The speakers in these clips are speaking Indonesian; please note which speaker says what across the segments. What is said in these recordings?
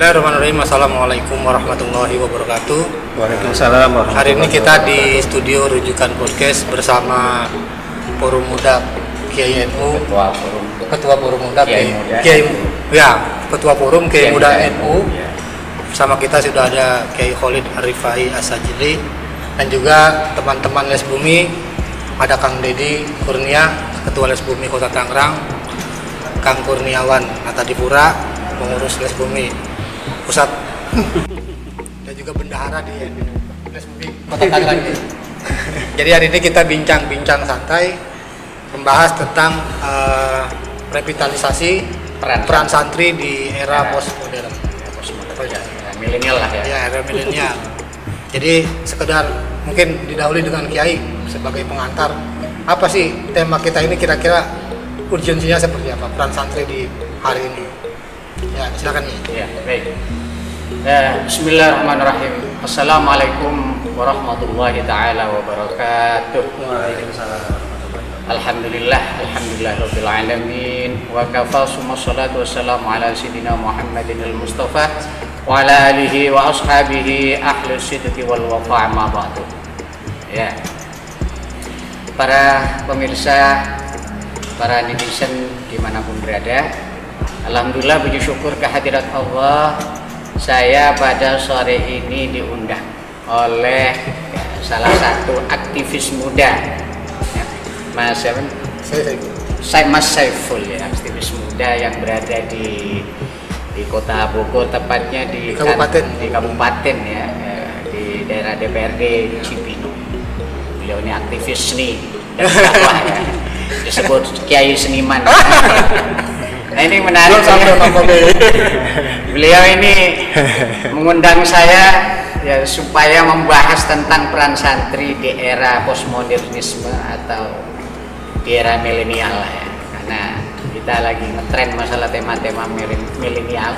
Speaker 1: Bismillahirrahmanirrahim. Assalamualaikum warahmatullahi wabarakatuh.
Speaker 2: Waalaikumsalam warahmatullahi
Speaker 1: Hari ini kita di studio rujukan podcast bersama Forum Muda Kiai NU,
Speaker 2: Ketua Forum
Speaker 1: Ketua Forum Muda
Speaker 2: Kiai Muda.
Speaker 1: Kiai ya, Ketua Forum Kiai Muda
Speaker 2: Muda
Speaker 1: NU. Bersama kita sudah ada Kiai Khalid Arifai Asajili dan juga teman-teman Les Bumi ada Kang Dedi Kurnia, Ketua Les Bumi Kota Tangerang, Kang Kurniawan Atadipura, pengurus Les Bumi Pusat dan juga bendahara di Kota Tangerang. Jadi hari ini kita bincang-bincang santai membahas tentang eh, revitalisasi
Speaker 2: Peran.
Speaker 1: peran santri di era
Speaker 2: Era.
Speaker 1: postmodern.
Speaker 2: Ya, milenial lah ya.
Speaker 1: Ya, era milenial. Jadi sekedar mungkin didahului dengan Kiai sebagai pengantar. Apa sih tema kita ini kira-kira urgensinya seperti apa peran santri di hari ini? Ya, silakan Kiai.
Speaker 2: Ya, baik. Eh, Bismillahirrahmanirrahim. Assalamualaikum warahmatullahi taala wabarakatuh. Alhamdulillah, alhamdulillah rabbil alamin wa kafa summa salatu wassalamu ala sayyidina Muhammadin al-Mustafa wa ala alihi wa ashabihi ahli sidqi wal wafa ma ba'du. Ya. Para pemirsa, para netizen di mana pun berada, Alhamdulillah puji syukur kehadirat Allah saya pada sore ini diundang oleh ya, salah satu aktivis muda ya, Mas siapa?
Speaker 1: Saya,
Speaker 2: Mas Saiful ya aktivis muda yang berada di di kota Bogor tepatnya di
Speaker 1: Kabupaten.
Speaker 2: di kabupaten ya eh, di daerah DPRD Cibinong beliau ini aktivis seni dan dakwah ya disebut Kiai Seniman nah ini menarik
Speaker 1: tambah
Speaker 2: beliau ini mengundang saya ya supaya membahas tentang peran santri di era postmodernisme atau di era milenial lah ya. Karena kita lagi ngetren masalah tema-tema milen- milenial.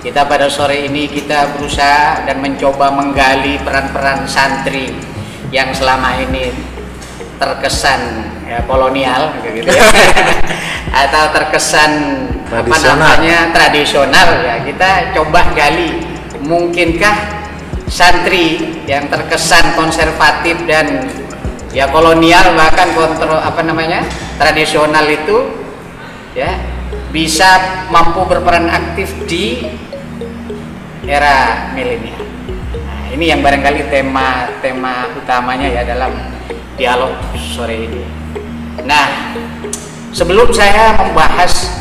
Speaker 2: Kita pada sore ini kita berusaha dan mencoba menggali peran-peran santri yang selama ini terkesan ya, kolonial gitu ya atau terkesan apa
Speaker 1: Tradisional.
Speaker 2: namanya tradisional ya kita coba gali mungkinkah santri yang terkesan konservatif dan ya kolonial bahkan kontrol apa namanya tradisional itu ya bisa mampu berperan aktif di era milenial. Nah, ini yang barangkali tema tema utamanya ya dalam dialog sore ini. Nah, sebelum saya membahas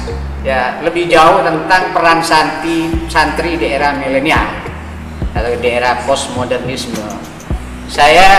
Speaker 2: ya lebih jauh tentang peran santri santri di era milenial atau di era postmodernisme, saya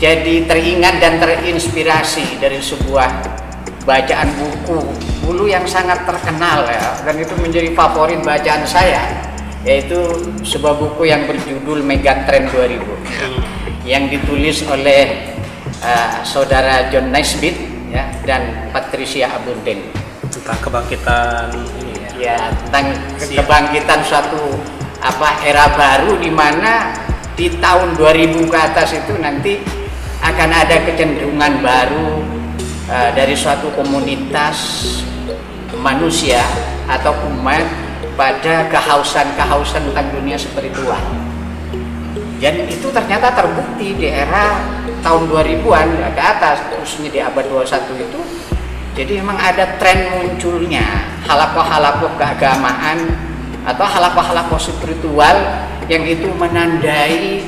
Speaker 2: jadi teringat dan terinspirasi dari sebuah bacaan buku dulu yang sangat terkenal ya dan itu menjadi favorit bacaan saya yaitu sebuah buku yang berjudul Megatrend 2000 yang ditulis oleh uh, saudara John Naisbitt ya dan Patricia Abunden
Speaker 3: tentang kebangkitan ini ya.
Speaker 2: Ya tentang ke- kebangkitan suatu apa era baru di mana di tahun 2000 ke atas itu nanti akan ada kecenderungan baru eh, dari suatu komunitas manusia atau umat pada kehausan-kehausan tentang dunia spiritual. Dan itu ternyata terbukti di era tahun 2000-an ya, ke atas, khususnya di abad 21 itu. Jadi memang ada tren munculnya halakoh-halakoh keagamaan atau halakoh-halakoh spiritual yang itu menandai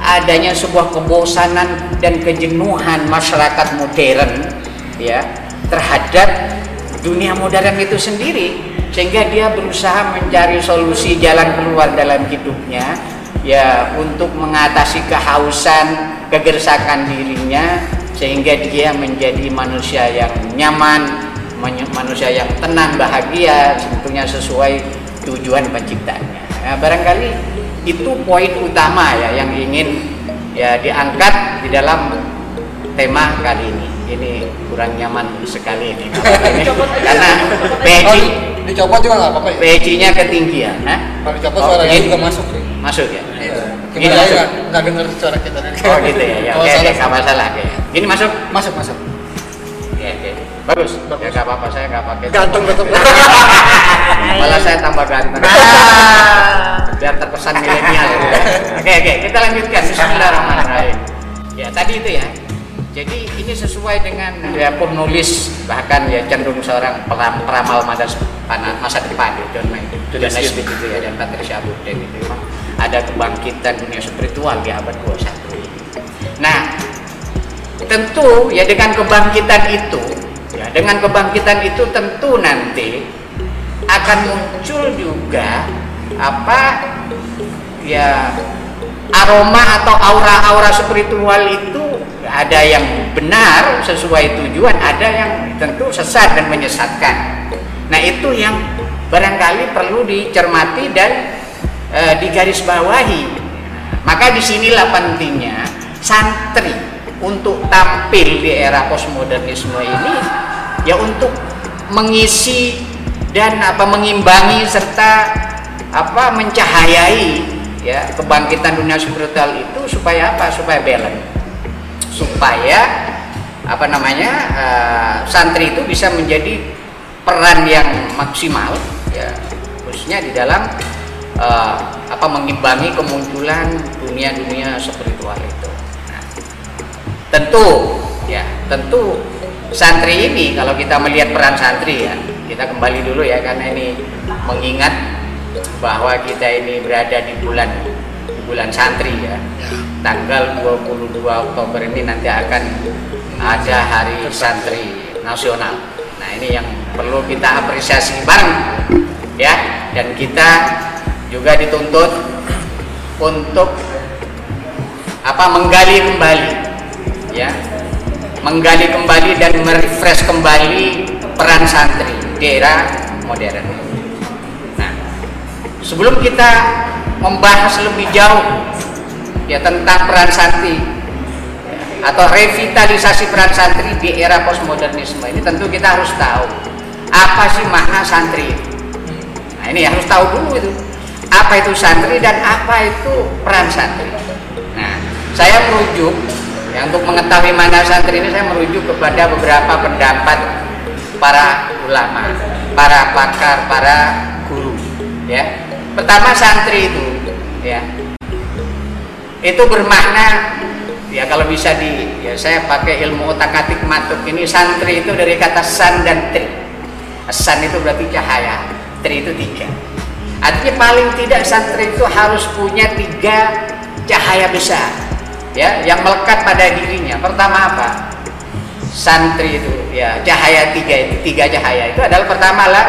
Speaker 2: adanya sebuah kebosanan dan kejenuhan masyarakat modern ya terhadap dunia modern itu sendiri sehingga dia berusaha mencari solusi jalan keluar dalam hidupnya ya untuk mengatasi kehausan kegersakan dirinya sehingga dia menjadi manusia yang nyaman manusia yang tenang bahagia tentunya sesuai tujuan penciptanya. Nah, barangkali itu poin utama ya yang ingin ya diangkat di dalam tema kali ini ini kurang nyaman sekali ini ini karena PJ
Speaker 1: Oh, dicopot juga nggak apa-apa ya?
Speaker 2: PJ-nya ketinggian nah
Speaker 1: Kalau dicopot
Speaker 2: Oh,
Speaker 1: suaranya
Speaker 2: ini.
Speaker 1: juga masuk. ya?
Speaker 2: masuk ya
Speaker 1: Iya.
Speaker 2: Ini
Speaker 1: Gimana
Speaker 2: masuk.
Speaker 1: ya? Nggak dengar suara kita dari
Speaker 2: oh gitu ya, ya oke oke
Speaker 1: salah.
Speaker 2: nggak masalah oke ini masuk
Speaker 1: Masuk, masuk.
Speaker 2: Oke, oke. Bagus. Ya nggak apa-apa saya nggak pakai.
Speaker 1: Ganteng tetap.
Speaker 2: Malah saya tambah ganteng. Biar terkesan milenial. gitu ya. Oke oke kita lanjutkan. Bismillahirrahmanirrahim. Ya tadi itu ya. Jadi ini sesuai dengan ya penulis bahkan ya cenderung seorang peram- peramal masa masa depan ya John Maynard. John Naisbitt itu ya dan Patricia Abuden itu memang ada kebangkitan dunia spiritual di abad 21 ini. Nah, tentu ya dengan kebangkitan itu ya dengan kebangkitan itu tentu nanti akan muncul juga apa ya aroma atau aura-aura spiritual itu ada yang benar sesuai tujuan ada yang tentu sesat dan menyesatkan. Nah itu yang barangkali perlu dicermati dan e, digarisbawahi. Maka di sinilah pentingnya santri untuk tampil di era postmodernisme ini ya untuk mengisi dan apa mengimbangi serta apa mencahayai ya kebangkitan dunia spiritual itu supaya apa? Supaya balance. Supaya apa namanya uh, santri itu bisa menjadi peran yang maksimal ya. Khususnya di dalam uh, apa mengimbangi kemunculan dunia-dunia spiritual itu. Nah, tentu ya tentu santri ini kalau kita melihat peran santri ya kita kembali dulu ya karena ini mengingat bahwa kita ini berada di bulan di bulan santri ya. Tanggal 22 Oktober ini nanti akan ada hari santri nasional. Nah ini yang perlu kita apresiasi bareng ya. Dan kita juga dituntut untuk apa menggali kembali ya. Menggali kembali dan merefresh kembali peran santri di era modern sebelum kita membahas lebih jauh ya tentang peran santri atau revitalisasi peran santri di era postmodernisme ini tentu kita harus tahu apa sih makna santri. Nah ini harus tahu dulu itu apa itu santri dan apa itu peran santri. Nah saya merujuk ya, untuk mengetahui mana santri ini saya merujuk kepada beberapa pendapat para ulama, para pakar, para guru. Ya pertama santri itu ya. Itu bermakna ya kalau bisa di ya saya pakai ilmu otak atik matuk ini santri itu dari kata san dan tri. San itu berarti cahaya tri itu tiga. Artinya paling tidak santri itu harus punya tiga cahaya besar ya yang melekat pada dirinya. Pertama apa? Santri itu ya cahaya tiga itu tiga cahaya. Itu adalah pertama lah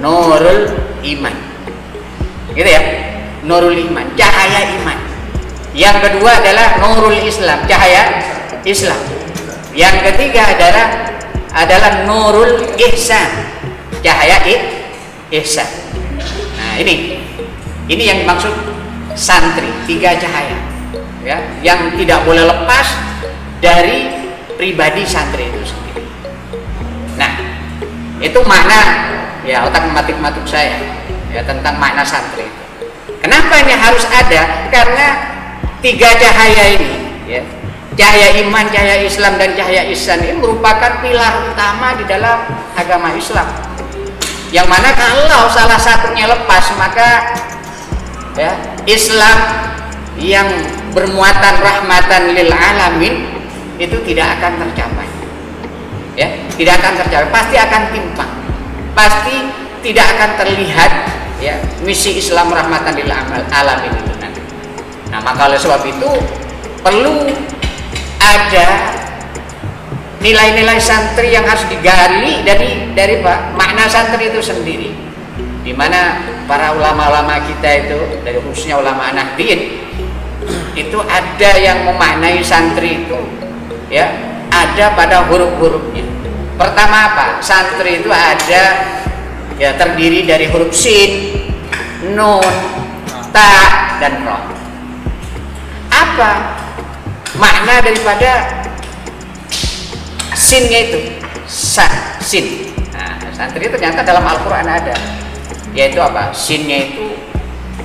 Speaker 2: nurul iman gitu ya nurul iman cahaya iman yang kedua adalah nurul Islam, cahaya Islam. Yang ketiga adalah adalah nurul ihsan, cahaya ihsan. Nah, ini ini yang dimaksud santri, tiga cahaya. Ya, yang tidak boleh lepas dari pribadi santri itu sendiri. Nah, itu makna ya otak matik-matuk saya ya tentang makna santri itu. Kenapa ini harus ada? Karena tiga cahaya ini ya cahaya iman, cahaya Islam dan cahaya ihsan ini merupakan pilar utama di dalam agama Islam yang mana kalau salah satunya lepas maka ya Islam yang bermuatan rahmatan lil alamin itu tidak akan tercapai ya tidak akan tercapai pasti akan timpang pasti tidak akan terlihat ya misi Islam rahmatan lil alamin itu nanti Nah, maka oleh sebab itu perlu ada nilai-nilai santri yang harus digali dari dari Pak makna santri itu sendiri. Di mana para ulama-ulama kita itu dari khususnya ulama Nahdien itu ada yang memaknai santri itu ya ada pada huruf-hurufnya. Pertama apa? Santri itu ada ya terdiri dari huruf sin, nun, ta dan roh apa makna daripada sinnya itu? San sin. Nah, santri ternyata dalam Al-Quran ada. Yaitu apa? Sinnya itu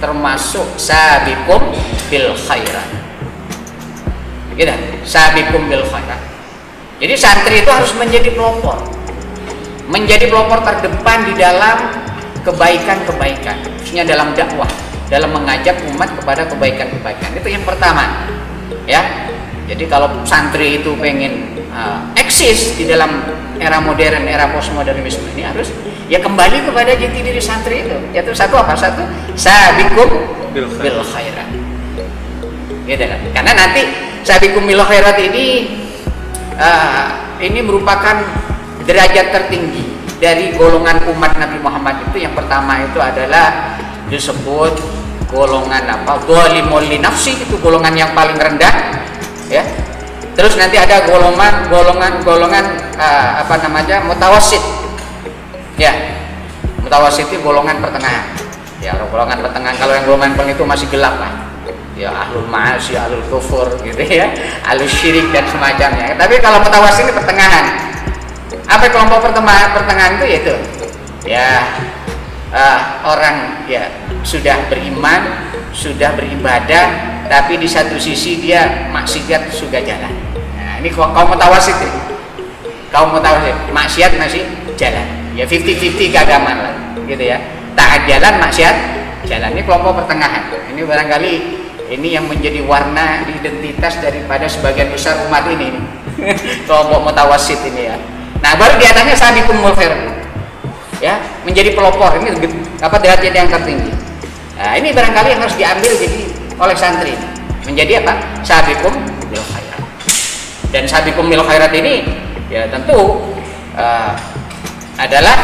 Speaker 2: termasuk sabikum bil khairat. Gitu sabikum bil khairat. Jadi santri itu harus menjadi pelopor menjadi pelopor terdepan di dalam kebaikan-kebaikan, khususnya dalam dakwah, dalam mengajak umat kepada kebaikan-kebaikan. Itu yang pertama, ya. Jadi kalau santri itu pengen uh, eksis di dalam era modern, era postmodernisme ini harus ya kembali kepada jati diri santri itu. Yaitu satu apa? Satu sabikum
Speaker 3: Bil
Speaker 2: khairat. Kan? Karena nanti sabikum bil khairat ini uh, ini merupakan derajat tertinggi dari golongan umat Nabi Muhammad itu yang pertama itu adalah disebut golongan apa? Dhalimul li nafsi itu golongan yang paling rendah ya. Terus nanti ada golongan golongan golongan uh, apa namanya? mutawasid. Ya. Mutawasid itu golongan pertengahan. Ya, golongan pertengahan kalau yang golongan paling itu masih gelap lah ya ahlul ma'asi, ahlul kufur gitu ya, ahlul syirik dan semacamnya. Tapi kalau mutawasid ini pertengahan. Apa kelompok pertengahan, pertengahan itu yaitu ya uh, orang ya sudah beriman, sudah beribadah, tapi di satu sisi dia maksiat sudah jalan. Nah, ini kaum mutawasid ya. Kaum mutawasid, maksiat masih jalan. Ya 50-50 keagamaan lah, gitu ya. Taat jalan, maksiat jalan. Ini kelompok pertengahan. Ini barangkali ini yang menjadi warna identitas daripada sebagian besar umat ini kelompok mutawasid ini ya nah baru di atasnya sabiqum mulfir ya menjadi pelopor. Ini apa derajat yang tertinggi. Nah ini barangkali yang harus diambil jadi oleh santri. Menjadi apa? Sabiqum bil khairat dan sabiqum bil khairat ini ya tentu uh, adalah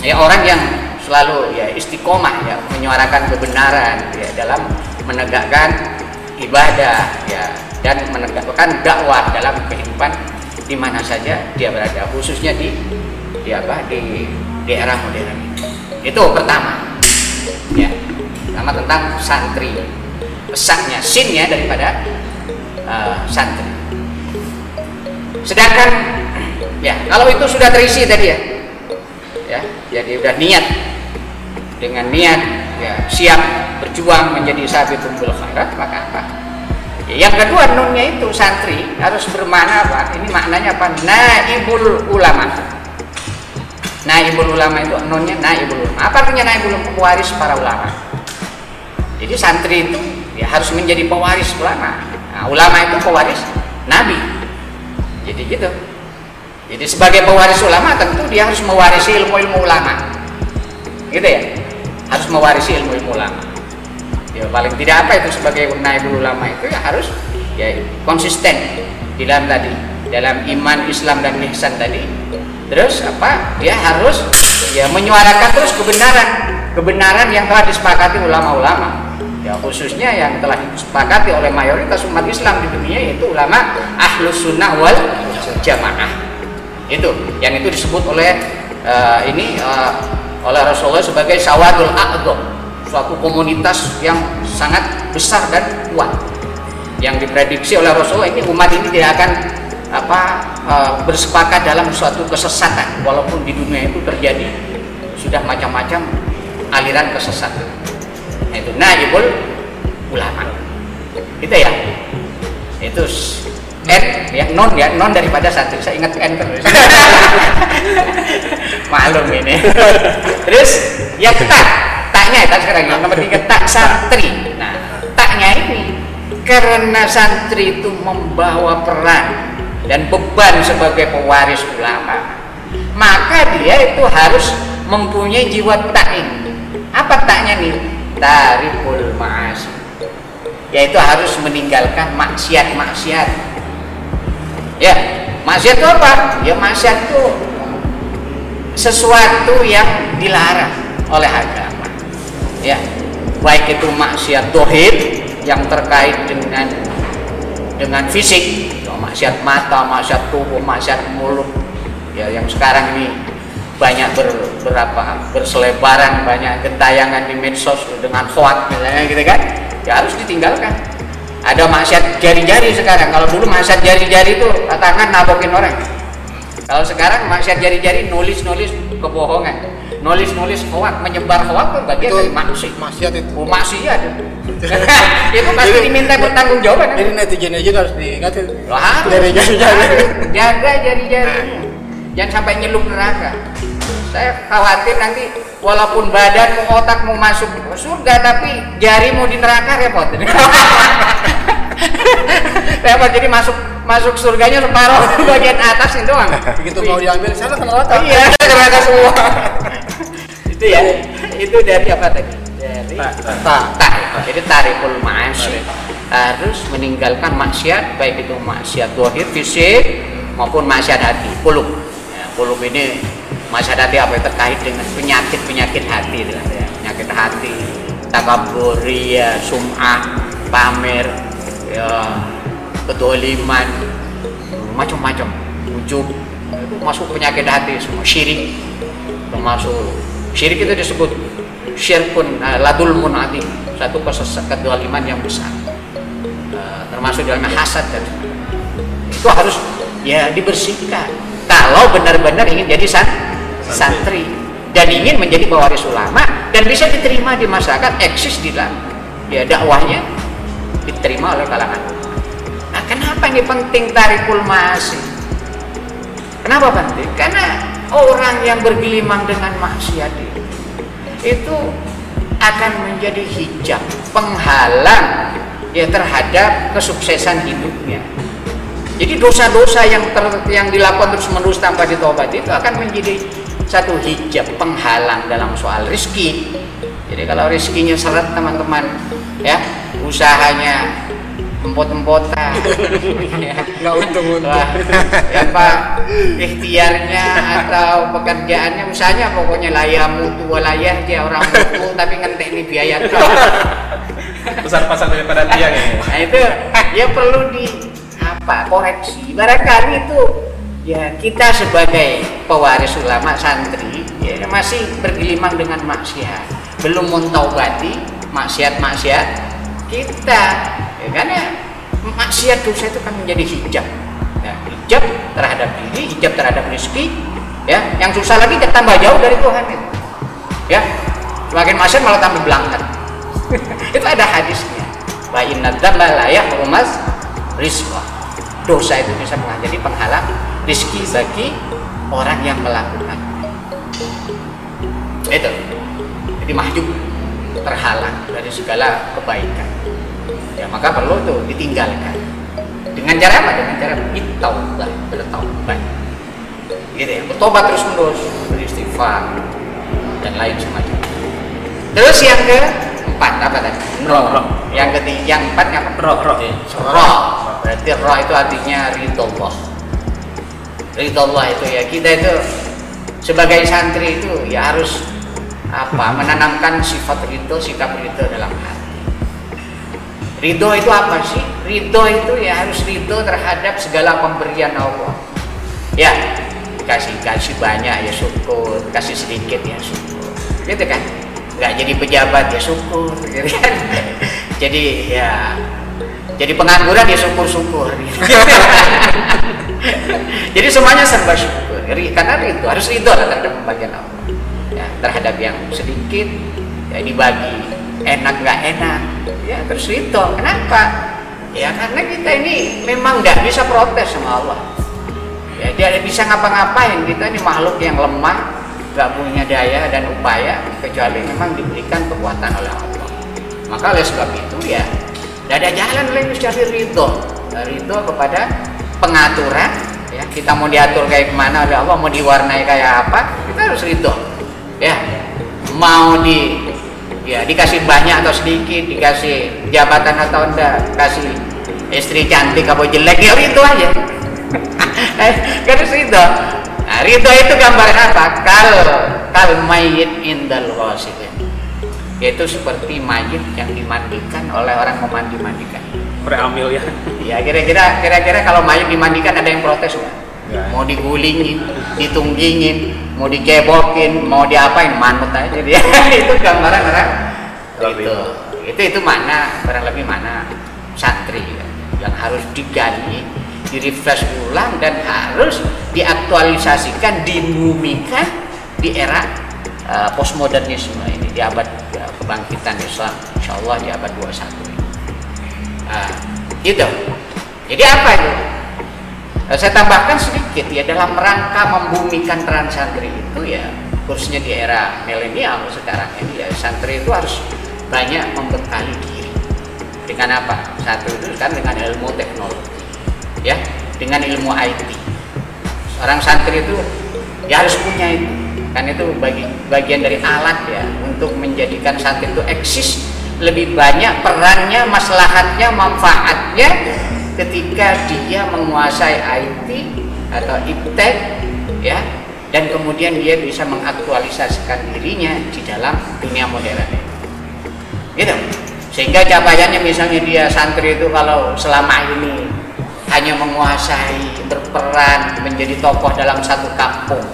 Speaker 2: ya orang yang selalu ya istiqomah ya menyuarakan kebenaran ya dalam menegakkan ibadah ya dan menegakkan dakwah dalam kehidupan di mana saja dia berada khususnya di di apa? Di era modern. Itu pertama. Ya. Pertama tentang santri. Pesaknya sinnya daripada uh, santri. Sedangkan ya kalau itu sudah terisi tadi ya. Ya jadi udah niat. Dengan niat ya siap berjuang menjadi sahabat bil khairat maka apa yang kedua nunnya itu santri harus bermana apa? Ini maknanya apa? Naibul ulama. Naibul ulama itu nunnya naibul ulama. Apa artinya naibul ulama? Pewaris para ulama. Jadi santri itu ya harus menjadi pewaris ulama. Nah, ulama itu pewaris nabi. Jadi gitu. Jadi sebagai pewaris ulama tentu dia harus mewarisi ilmu-ilmu ulama. Gitu ya? Harus mewarisi ilmu-ilmu ulama ya paling tidak apa itu sebagai naibul ulama itu ya harus ya konsisten di dalam tadi dalam iman Islam dan ihsan tadi. Terus apa? Dia harus ya menyuarakan terus kebenaran kebenaran yang telah disepakati ulama-ulama. Ya khususnya yang telah disepakati oleh mayoritas umat Islam di dunia yaitu ulama ahlus sunnah wal jamaah. Itu yang itu disebut oleh uh, ini uh, oleh Rasulullah sebagai sawadul a'dham suatu komunitas yang sangat besar dan kuat. Yang diprediksi oleh Rasulullah ini umat ini tidak akan apa uh, bersepakat dalam suatu kesesatan. Walaupun di dunia itu terjadi sudah macam-macam aliran kesesatan. Nah, itu naibul ulama. Itu ya? Itu N ya non ya non daripada satu. Saya ingat N terus. Malum ini. Terus yang tak taknya tak sekarang yang nomor tiga tak santri. Nah taknya ini karena santri itu membawa peran dan beban sebagai pewaris ulama maka dia itu harus mempunyai jiwa ta'in apa taknya nih? Tarikul ma'as yaitu harus meninggalkan maksiat-maksiat. Ya maksiat itu apa? Ya maksiat itu sesuatu yang dilarang oleh agama ya. Baik itu maksiat dohir yang terkait dengan dengan fisik maksiat mata maksiat tubuh maksiat mulut. Ya yang sekarang ini banyak ber, berapa berselebaran banyak gentayangan di medsos dengan hoax misalnya gitu kan. Ya harus ditinggalkan. Ada maksiat jari-jari sekarang. Kalau dulu maksiat jari-jari itu tangan nabokin orang. Kalau sekarang maksiat jari-jari nulis-nulis kebohongan nulis-nulis hoak menyebar hoak itu bagian dari maksiat
Speaker 1: maksiat itu.
Speaker 2: Oh maksiat itu. Pasti diminta bertanggung jawab kan?
Speaker 1: Jadi netizen aja harus diingatin
Speaker 2: Lah,
Speaker 1: dari jari-jari.
Speaker 2: Jaga jari-jari. Jangan sampai nyelup neraka. Saya khawatir nanti walaupun badan mau otak mau masuk surga tapi jari mau di neraka repot. Repot jadi masuk masuk surganya separuh bagian atas itu doang.
Speaker 1: Begitu mau diambil sana ke neraka
Speaker 2: iya neraka semua itu ya? Itu dari apa tadi? Dari
Speaker 3: tak. tak
Speaker 2: tak jadi tarikul ma'asi harus meninggalkan maksiat baik itu maksiat dohir fisik maupun maksiat hati puluk ya, ini maksiat hati apa? Yang terkait dengan penyakit penyakit hati ya. penyakit hati takabur ria sum'ah pamer ya kedoliman macam-macam ujub itu masuk penyakit hati semua syirik termasuk syirik itu disebut syirkun uh, ladulmun adim satu kesesat kedoliman yang besar. Eh, termasuk dalamnya hasad dan itu harus ya dibersihkan. Kalau benar-benar ingin jadi san santri dan ingin menjadi pewaris ulama dan bisa diterima di masyarakat eksis di dalam ya dakwahnya diterima oleh kalangan. Nah kenapa ini penting tarikul masih? Kenapa penting? Karena orang yang bergelimang dengan maksiat itu itu akan menjadi hijab penghalang ya terhadap kesuksesan hidupnya. Jadi dosa-dosa yang ter, yang dilakukan terus menerus tanpa ditobati itu akan menjadi satu hijab penghalang dalam soal rizki. Jadi kalau rizkinya seret teman-teman, ya usahanya empot-empotan, ya,
Speaker 1: nggak untung-untung.
Speaker 2: Ya Pak, ikhtiarnya atau pekerjaannya misalnya pokoknya layah mutu walayah dia orang mutu tapi ngentek ini biaya.
Speaker 3: Besar pasar daripada tiang ya.
Speaker 2: Nah itu ya perlu di apa koreksi. Barangkali itu ya kita sebagai pewaris ulama santri ya masih bergelimang dengan maksiat, belum mentaubati maksiat-maksiat kita. Ya, karena maksiat dosa itu kan menjadi hijab. Ya, hijab terhadap diri, hijab terhadap rezeki, ya. Yang susah lagi tambah jauh dari Tuhan itu. Ya. Semakin maksiat malah tambah belangkat. itu ada hadisnya wa inna dzamba la yahrumas rizqa dosa itu bisa menjadi penghalang rizki bagi orang yang melakukan itu jadi mahjub terhalang dari segala kebaikan ya maka perlu tuh ditinggalkan. Dengan cara apa? Dengan cara bertaubat bertaubat gitu ya bertobat terus menerus beristighfar dan lain semacam. Terus yang ke empat apa tadi?
Speaker 3: Roh, roh.
Speaker 2: yang ketiga yang empat apa?
Speaker 3: Roh roh
Speaker 2: roh berarti roh itu artinya ridho Allah ridho Allah itu ya kita itu sebagai santri itu ya harus apa? Menanamkan sifat ridho sikap ridho dalam hati ridho itu apa sih? Ridho itu ya harus ridho terhadap segala pemberian Allah. Ya kasih kasih banyak ya syukur kasih sedikit ya syukur. Gitu kan? Nggak jadi pejabat ya syukur gitu kan? Jadi ya jadi pengangguran ya syukur-syukur. Jadi semuanya serba syukur. Karena itu harus ridho terhadap pembagian Allah. Ya, terhadap yang sedikit ya dibagi enak nggak enak? Ya terus ridho kenapa? Ya karena kita ini memang nggak bisa protes sama Allah. Ya dia bisa ngapa-ngapain. Kita ini makhluk yang lemah nggak punya daya dan upaya kecuali memang diberikan kekuatan oleh Allah. Maka oleh sebab itu ya tidak ada jalan lain kecuali ridho. Ridho kepada pengaturan ya. Kita mau diatur kayak ke mana oleh Allah mau diwarnai kayak apa kita harus ridho. Ya mau di ya dikasih banyak atau sedikit dikasih jabatan atau enggak kasih istri cantik apa jelek ya ridho aja. Harus ridho. Nah ridho itu gambaran apa? Kal kal mayit indal ghasilin yaitu seperti mayit yang dimandikan oleh orang memandi mandikan
Speaker 3: beramil ya.
Speaker 2: Ya kira-kira kira-kira kalau mayit dimandikan ada yang protes nggak?
Speaker 3: Nggak.
Speaker 2: mau digulingin ditunggingin mau dicebokin mau diapain manut aja dia. Itu gambaran orang. Itu itu itu mana barang lebih mana? Santri ya, yang harus digali direfresh ulang dan harus diaktualisasikan dimumikan di era uh, postmodernisme ini di abad uh, kebangkitan Islam. Insya Allah di abad 21 ini. Nah, itu. Jadi apa itu? Nah, saya tambahkan sedikit ya dalam rangka membumikan peran santri itu ya khususnya di era milenial sekarang ini ya santri itu harus banyak membekali diri. Dengan apa? Satu itu kan dengan ilmu teknologi ya dengan ilmu IT seorang santri itu ya harus punya itu kan itu bagi bagian dari alat ya untuk menjadikan santri itu eksis lebih banyak perannya maslahatnya manfaatnya ketika dia menguasai IT atau iptek ya dan kemudian dia bisa mengaktualisasikan dirinya di dalam dunia modern. Gitu. Sehingga capaiannya misalnya dia santri itu kalau selama ini hanya menguasai berperan menjadi tokoh dalam satu kampung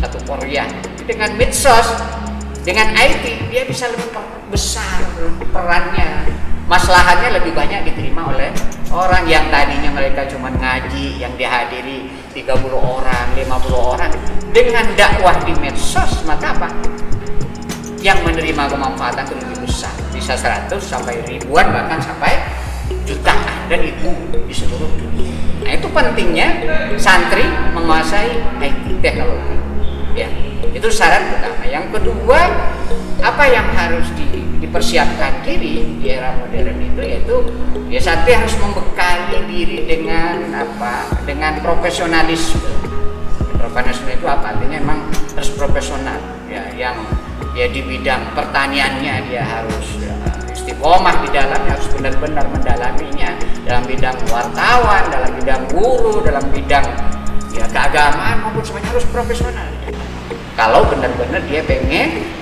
Speaker 2: satu Korea dengan medsos dengan IT dia bisa lebih besar perannya maslahatnya lebih banyak diterima oleh orang yang tadinya mereka cuma ngaji yang dihadiri 30 orang 50 orang. Dengan dakwah di medsos maka apa? Yang menerima kemanfaatan itu lebih besar. Bisa 100 sampai ribuan bahkan sampai jutaan. Dan itu di seluruh dunia. Nah itu pentingnya santri menguasai IT teknologi. Ya itu syarat pertama. Yang kedua apa yang harus di, dipersiapkan diri di era modern itu yaitu ya santri harus membekali diri dengan apa? Dengan profesionalisme. Profesionalisme itu apa? Artinya memang harus profesional ya yang ya di bidang pertaniannya dia harus ya, istiqomah di dalamnya harus benar-benar mendalaminya dalam bidang wartawan dalam bidang guru dalam bidang ya keagamaan maupun semuanya harus profesional. Kalau benar-benar dia pengen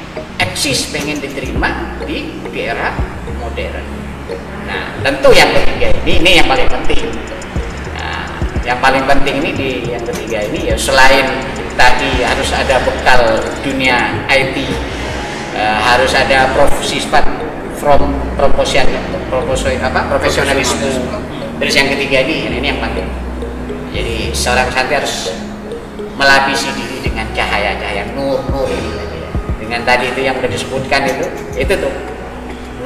Speaker 2: eksis pengen diterima di, di era modern. Nah tentu yang ketiga ini ini yang paling penting. Nah, yang paling penting ini di yang ketiga ini ya selain tadi harus ada bekal dunia IT eh, harus ada profesi from proportion proporsi apa profesionalisme. Terus yang ketiga ini ini yang penting. Jadi seorang santri harus melapisi diri dengan cahaya-cahaya nur-nur dengan tadi itu yang sudah disebutkan itu itu tuh.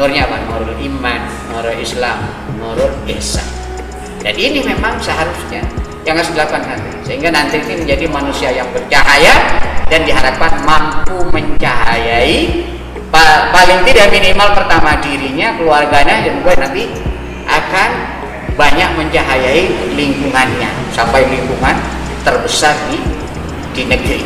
Speaker 2: Nurnya apa? Nurul iman nurul islam nurul ihsan. Dan ini memang seharusnya yang harus dilakukan nanti. Sehingga nanti ini menjadi manusia yang bercahaya dan diharapkan mampu mencahayai paling tidak minimal pertama dirinya keluarganya dan juga nanti akan banyak mencahayai lingkungannya. Sampai lingkungan terbesar di di negeri